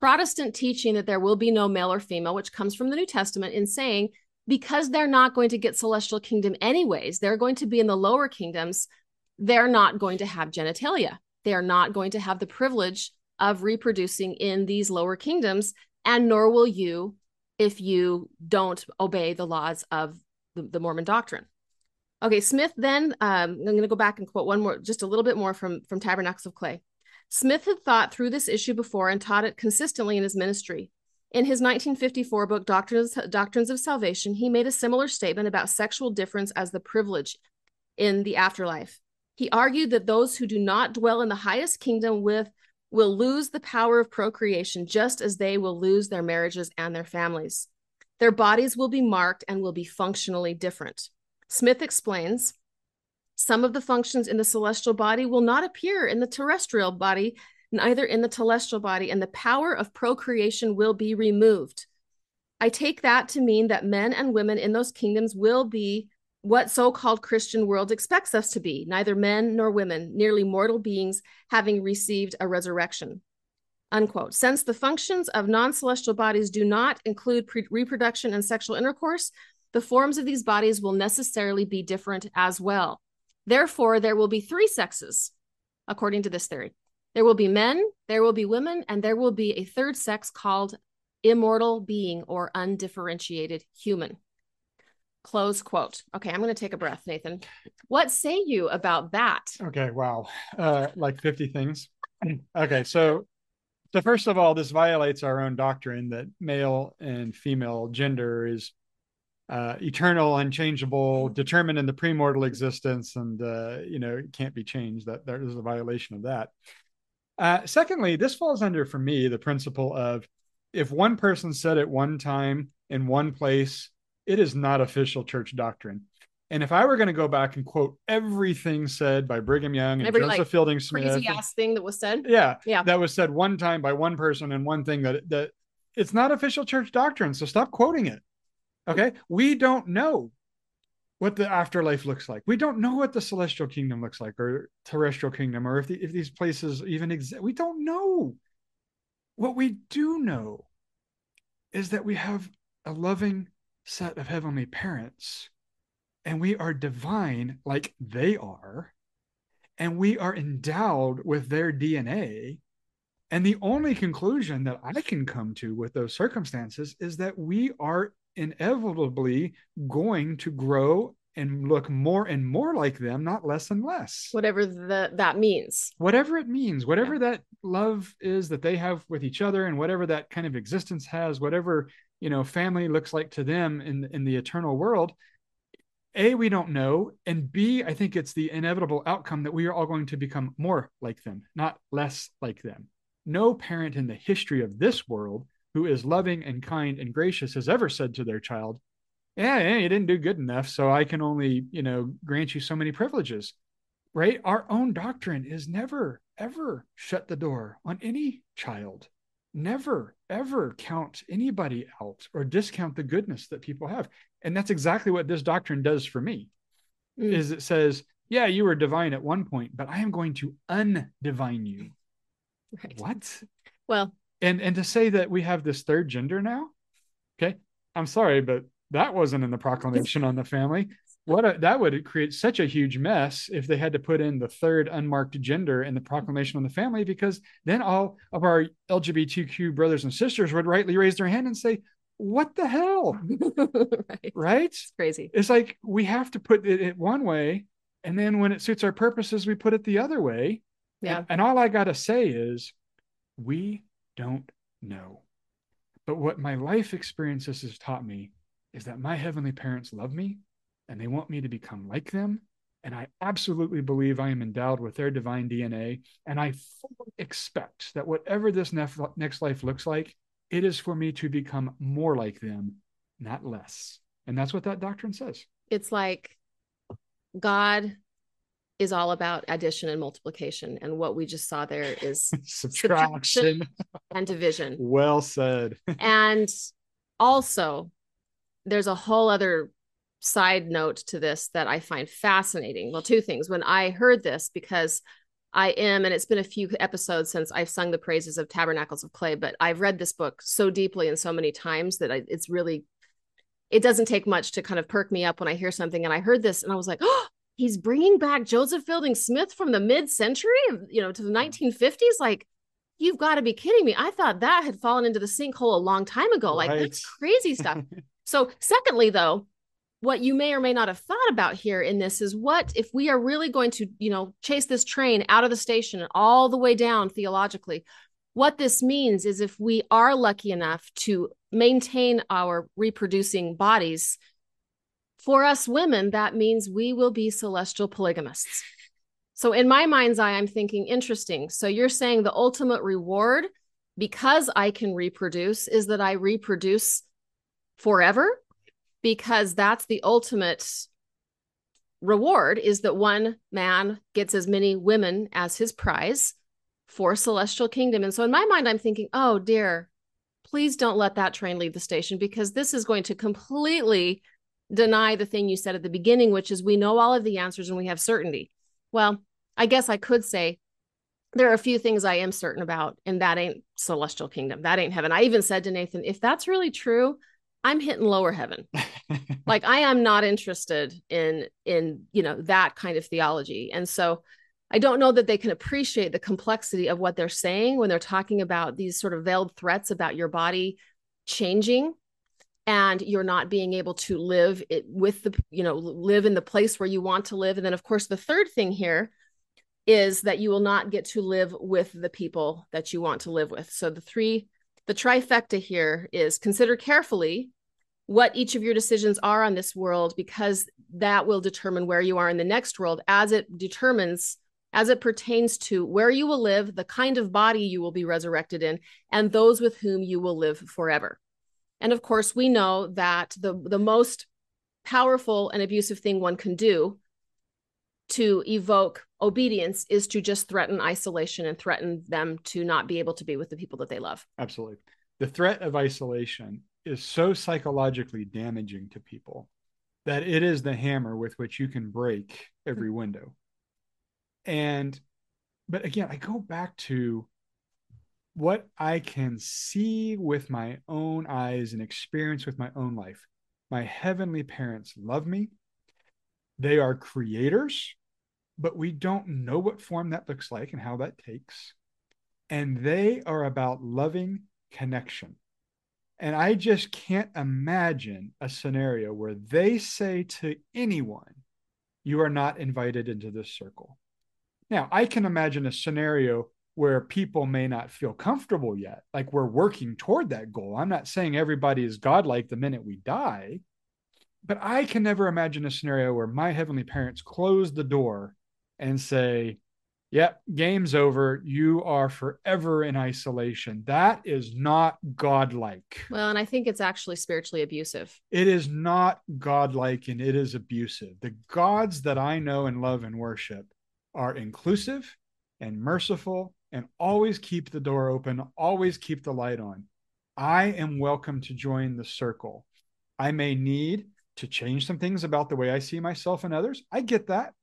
Protestant teaching that there will be no male or female, which comes from the New Testament, in saying because they're not going to get celestial kingdom anyways, they're going to be in the lower kingdoms, they're not going to have genitalia. They are not going to have the privilege of reproducing in these lower kingdoms, and nor will you if you don't obey the laws of the, the Mormon doctrine. Okay, Smith then, um, I'm going to go back and quote one more, just a little bit more from, from Tabernacles of Clay. Smith had thought through this issue before and taught it consistently in his ministry. In his 1954 book, Doctrines, Doctrines of Salvation, he made a similar statement about sexual difference as the privilege in the afterlife. He argued that those who do not dwell in the highest kingdom with will lose the power of procreation just as they will lose their marriages and their families. Their bodies will be marked and will be functionally different. Smith explains some of the functions in the celestial body will not appear in the terrestrial body, neither in the telestial body, and the power of procreation will be removed. I take that to mean that men and women in those kingdoms will be what so-called Christian world expects us to be, neither men nor women, nearly mortal beings having received a resurrection. Unquote. Since the functions of non-celestial bodies do not include pre- reproduction and sexual intercourse, the forms of these bodies will necessarily be different as well. Therefore, there will be three sexes, according to this theory. There will be men, there will be women, and there will be a third sex called immortal being or undifferentiated human. Close quote. Okay, I'm going to take a breath, Nathan. What say you about that? Okay, wow. Uh, like 50 things. [CLEARS THROAT] okay, so so first of all, this violates our own doctrine that male and female gender is uh, eternal, unchangeable, determined in the premortal existence, and uh, you know it can't be changed. That there is a violation of that. Uh, secondly, this falls under for me the principle of if one person said at one time in one place it is not official church doctrine. And if I were going to go back and quote everything said by Brigham Young and Every, Joseph like, Fielding Smith, crazy ass thing that was said, yeah, yeah, that was said one time by one person and one thing that that it's not official church doctrine. So stop quoting it. Okay, we don't know. what the afterlife looks like. We don't know what the celestial kingdom looks like or terrestrial kingdom or if the, if these places even exist. We don't know. What we do know is that we have a loving set of heavenly parents and we are divine like they are and we are endowed with their DNA and the only conclusion that I can come to with those circumstances is that we are inevitably going to grow and look more and more like them, not less and less. Whatever the, that means. Whatever it means, whatever yeah. that love is that they have with each other, and whatever that kind of existence has, whatever you know family looks like to them in in the eternal world. A, we don't know, and B, I think it's the inevitable outcome that we are all going to become more like them, not less like them. No parent in the history of this world who is loving and kind and gracious has ever said to their child, yeah, yeah, you didn't do good enough, so I can only, you know, grant you so many privileges. Right? Our own doctrine is never, ever shut the door on any child. Never, ever count anybody out or discount the goodness that people have. And that's exactly what this doctrine does for me. Mm. Is it says, yeah, you were divine at one point, but I am going to undivine you. Right. What? Well, and and to say that we have this third gender now, okay, I'm sorry, but that wasn't in the proclamation on the family. What a, that would create such a huge mess if they had to put in the third unmarked gender in the proclamation on the family, because then all of our LGBTQ brothers and sisters would rightly raise their hand and say, "What the hell?" [LAUGHS] right? right? It's crazy. It's like we have to put it one way, and then when it suits our purposes, we put it the other way. Yeah. And, and all I got to say is, we don't know. But what my life experiences has taught me is that my heavenly parents love me and they want me to become like them. And I absolutely believe I am endowed with their divine DNA. And I fully expect that whatever this next life looks like, it is for me to become more like them, not less. And that's what that doctrine says. It's like God is all about addition and multiplication. And what we just saw there is [LAUGHS] subtraction and division. Well said. [LAUGHS] and also, there's a whole other side note to this that I find fascinating. Well, two things. When I heard this, because I am, and it's been a few episodes since I've sung the praises of Tabernacles of Clay, but I've read this book so deeply and so many times that I, it's really, it doesn't take much to kind of perk me up when I hear something. And I heard this and I was like, [GASPS] oh, he's bringing back Joseph Fielding Smith from the mid century, you know, to the mm. 1950s. Like, you've got to be kidding me. I thought that had fallen into the sinkhole a long time ago. Like, that's crazy [LAUGHS] stuff. so, secondly, though, what you may or may not have thought about here in this is what if we are really going to, you know, chase this train out of the station and all the way down theologically, what this means is if we are lucky enough to maintain our reproducing bodies for us women, that means we will be celestial polygamists. So, in my mind's eye, I'm thinking, interesting. So, you're saying the ultimate reward, because I can reproduce, is that I reproduce forever? Because that's the ultimate reward is that one man gets as many women as his prize for celestial kingdom. And so, in my mind, I'm thinking, oh, dear, please don't let that train leave the station because this is going to completely deny the thing you said at the beginning, which is we know all of the answers and we have certainty. Well, I guess I could say there are a few things I am certain about, and that ain't celestial kingdom. That ain't heaven. I even said to Nathan, if that's really true, I'm hitting lower heaven. [LAUGHS] like I am not interested in in you know that kind of theology. And so I don't know that they can appreciate the complexity of what they're saying when they're talking about these sort of veiled threats about your body changing and you're not being able to live it with the you know live in the place where you want to live. And then of course the third thing here is that you will not get to live with the people that you want to live with. So the three the trifecta here is consider carefully what each of your decisions are on this world because that will determine where you are in the next world as it determines as it pertains to where you will live the kind of body you will be resurrected in and those with whom you will live forever and of course, we know that the, the most powerful and abusive thing one can do to evoke obedience is to just threaten isolation and threaten them to not be able to be with the people that they love. Absolutely. The threat of isolation is so psychologically damaging to people that it is the hammer with which you can break every hmm. window. And, but again, I go back to what I can see with my own eyes and experience with my own life. My heavenly parents love me. They are creators, but we don't know what form that looks like and how that takes. And they are about loving connection. And I just can't imagine a scenario where they say to anyone, You are not invited into this circle. Now, I can imagine a scenario where people may not feel comfortable yet. Like we're working toward that goal. I'm not saying everybody is godlike the minute we die, but I can never imagine a scenario where my heavenly parents close the door and say, Yep, game's over. You are forever in isolation. That is not godlike. Well, and I think it's actually spiritually abusive. It is not godlike and it is abusive. The gods that I know and love and worship are inclusive and merciful and always keep the door open, always keep the light on. I am welcome to join the circle. I may need to change some things about the way I see myself and others. I get that.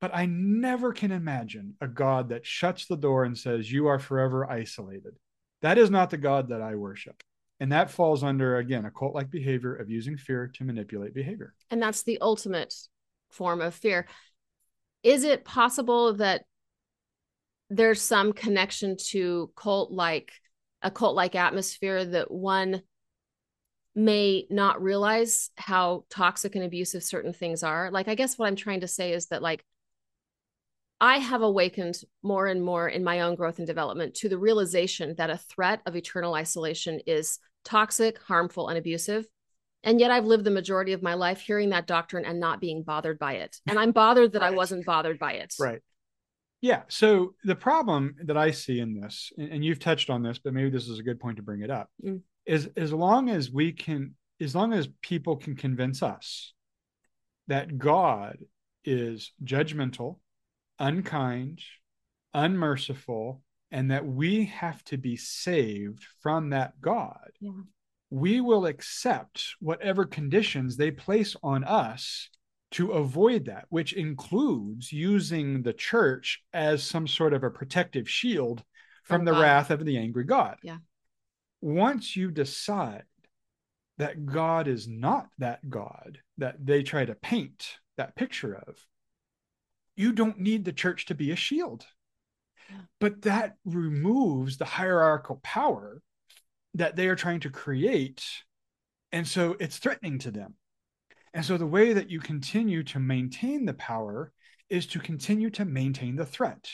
But I never can imagine a God that shuts the door and says, You are forever isolated. That is not the God that I worship. And that falls under, again, a cult like behavior of using fear to manipulate behavior. And that's the ultimate form of fear. Is it possible that there's some connection to cult like a cult like atmosphere that one may not realize how toxic and abusive certain things are? Like, I guess what I'm trying to say is that, like, I have awakened more and more in my own growth and development to the realization that a threat of eternal isolation is toxic, harmful, and abusive. And yet I've lived the majority of my life hearing that doctrine and not being bothered by it. And I'm bothered that right. I wasn't bothered by it. Right. Yeah. So the problem that I see in this, and you've touched on this, but maybe this is a good point to bring it up, mm. is as long as we can, as long as people can convince us that God is judgmental, unkind, unmerciful, and that we have to be saved from that God, yeah. we will accept whatever conditions they place on us to avoid that, which includes using the church as some sort of a protective shield from, from the God. wrath of the angry God. Yeah. Once you decide that God is not that God that they try to paint that picture of, you don't need the church to be a shield. Yeah. But that removes the hierarchical power that they are trying to create. And so it's threatening to them. And so the way that you continue to maintain the power is to continue to maintain the threat.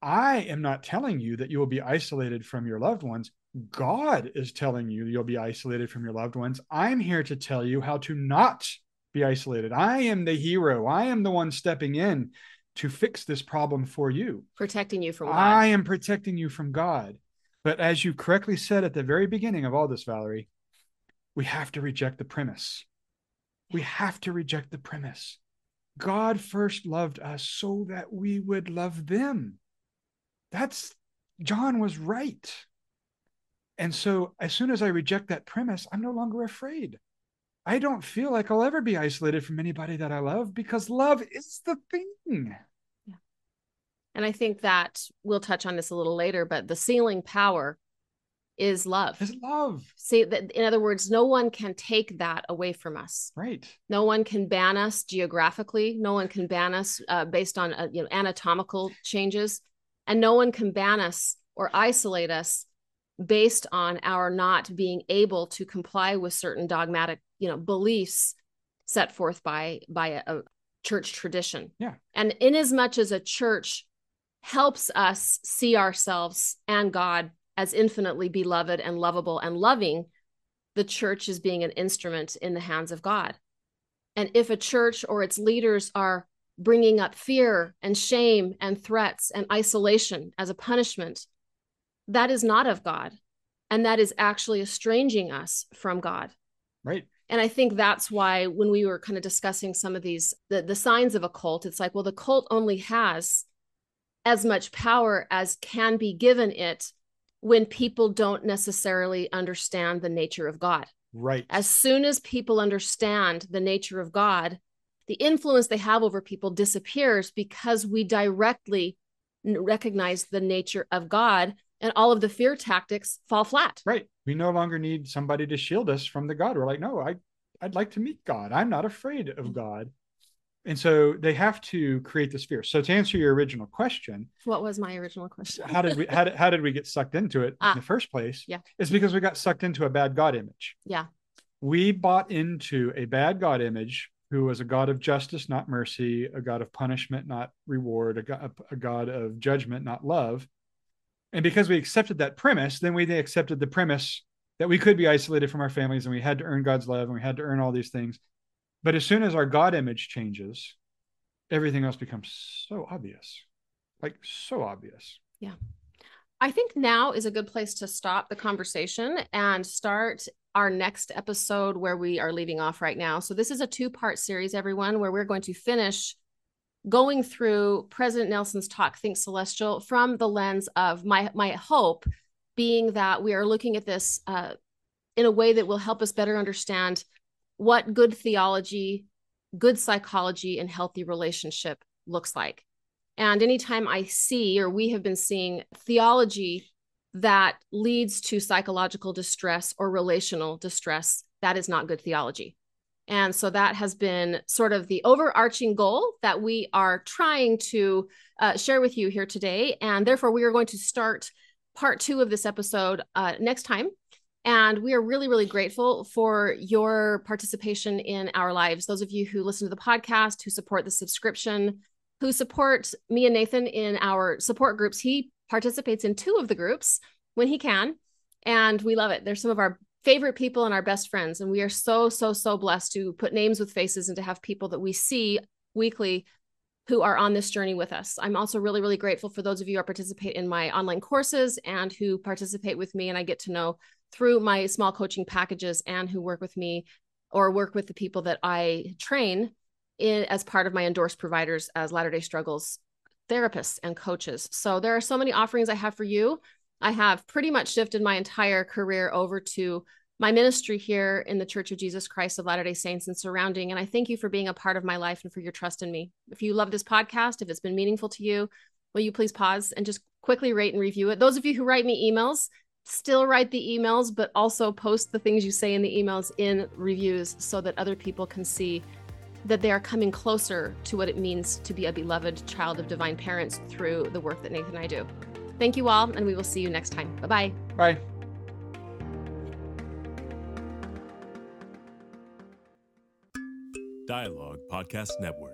I am not telling you that you will be isolated from your loved ones. God is telling you you'll be isolated from your loved ones. I'm here to tell you how to not be isolated. I am the hero. I am the one stepping in to fix this problem for you. Protecting you from God. I am protecting you from God. But as you correctly said at the very beginning of all this, Valerie, we have to reject the premise. We have to reject the premise. God first loved us so that we would love them. That's John was right. And so as soon as I reject that premise, I'm no longer afraid. I don't feel like I'll ever be isolated from anybody that I love because love is the thing. Yeah. And I think that we'll touch on this a little later, but the sealing power is love. Is love. See that in other words, no one can take that away from us. Right. No one can ban us geographically. No one can ban us uh, based on uh, you know anatomical changes, and no one can ban us or isolate us based on our not being able to comply with certain dogmatic you know beliefs set forth by by a, a church tradition yeah and in as much as a church helps us see ourselves and god as infinitely beloved and lovable and loving the church is being an instrument in the hands of god and if a church or its leaders are bringing up fear and shame and threats and isolation as a punishment that is not of God. And that is actually estranging us from God. Right. And I think that's why when we were kind of discussing some of these, the, the signs of a cult, it's like, well, the cult only has as much power as can be given it when people don't necessarily understand the nature of God. Right. As soon as people understand the nature of God, the influence they have over people disappears because we directly recognize the nature of God and all of the fear tactics fall flat. Right. We no longer need somebody to shield us from the God. We're like, no, I, I'd like to meet God. I'm not afraid of mm-hmm. God. And so they have to create this fear. So to answer your original question, what was my original question? how did we how did, how did we get sucked into it ah, in the first place? Yeah. It's because we got sucked into a bad God image. Yeah. We bought into a bad God image who was a God of justice, not mercy, a God of punishment, not reward, a God, a God of judgment, not love. And because we accepted that premise, then we accepted the premise that we could be isolated from our families and we had to earn God's love and we had to earn all these things. But as soon as our God image changes, everything else becomes so obvious, like so obvious. Yeah. I think now is a good place to stop the conversation and start our next episode where we are leaving off right now. So, this is a two part series, everyone, where we're going to finish going through President Nelson's talk, Think Celestial, from the lens of my, my hope being that we are looking at this uh, in a way that will help us better understand what good theology, good psychology, and healthy relationship looks like. And anytime I see, or we have been seeing theology that leads to psychological distress or relational distress, that is not good theology. And so that has been sort of the overarching goal that we are trying to uh, share with you here today. And therefore, we are going to start part two of this episode uh, next time. And we are really, really grateful for your participation in our lives. Those of you who listen to the podcast, who support the subscription, who support me and Nathan in our support groups. He participates in two of the groups when he can. And we love it. They're some of our favorite people and our best friends. And we are so, so, so blessed to put names with faces and to have people that we see weekly who are on this journey with us. I'm also really, really grateful for those of you who participate in my online courses and who participate with me. And I get to know through my small coaching packages and who work with me or work with the people that I train in, as part of my endorsed providers as Latter day Struggles therapists and coaches. So there are so many offerings I have for you. I have pretty much shifted my entire career over to my ministry here in the Church of Jesus Christ of Latter day Saints and surrounding. And I thank you for being a part of my life and for your trust in me. If you love this podcast, if it's been meaningful to you, will you please pause and just quickly rate and review it? Those of you who write me emails, still write the emails, but also post the things you say in the emails in reviews so that other people can see that they are coming closer to what it means to be a beloved child of divine parents through the work that Nathan and I do. Thank you all, and we will see you next time. Bye-bye. Bye. Dialogue Podcast Network.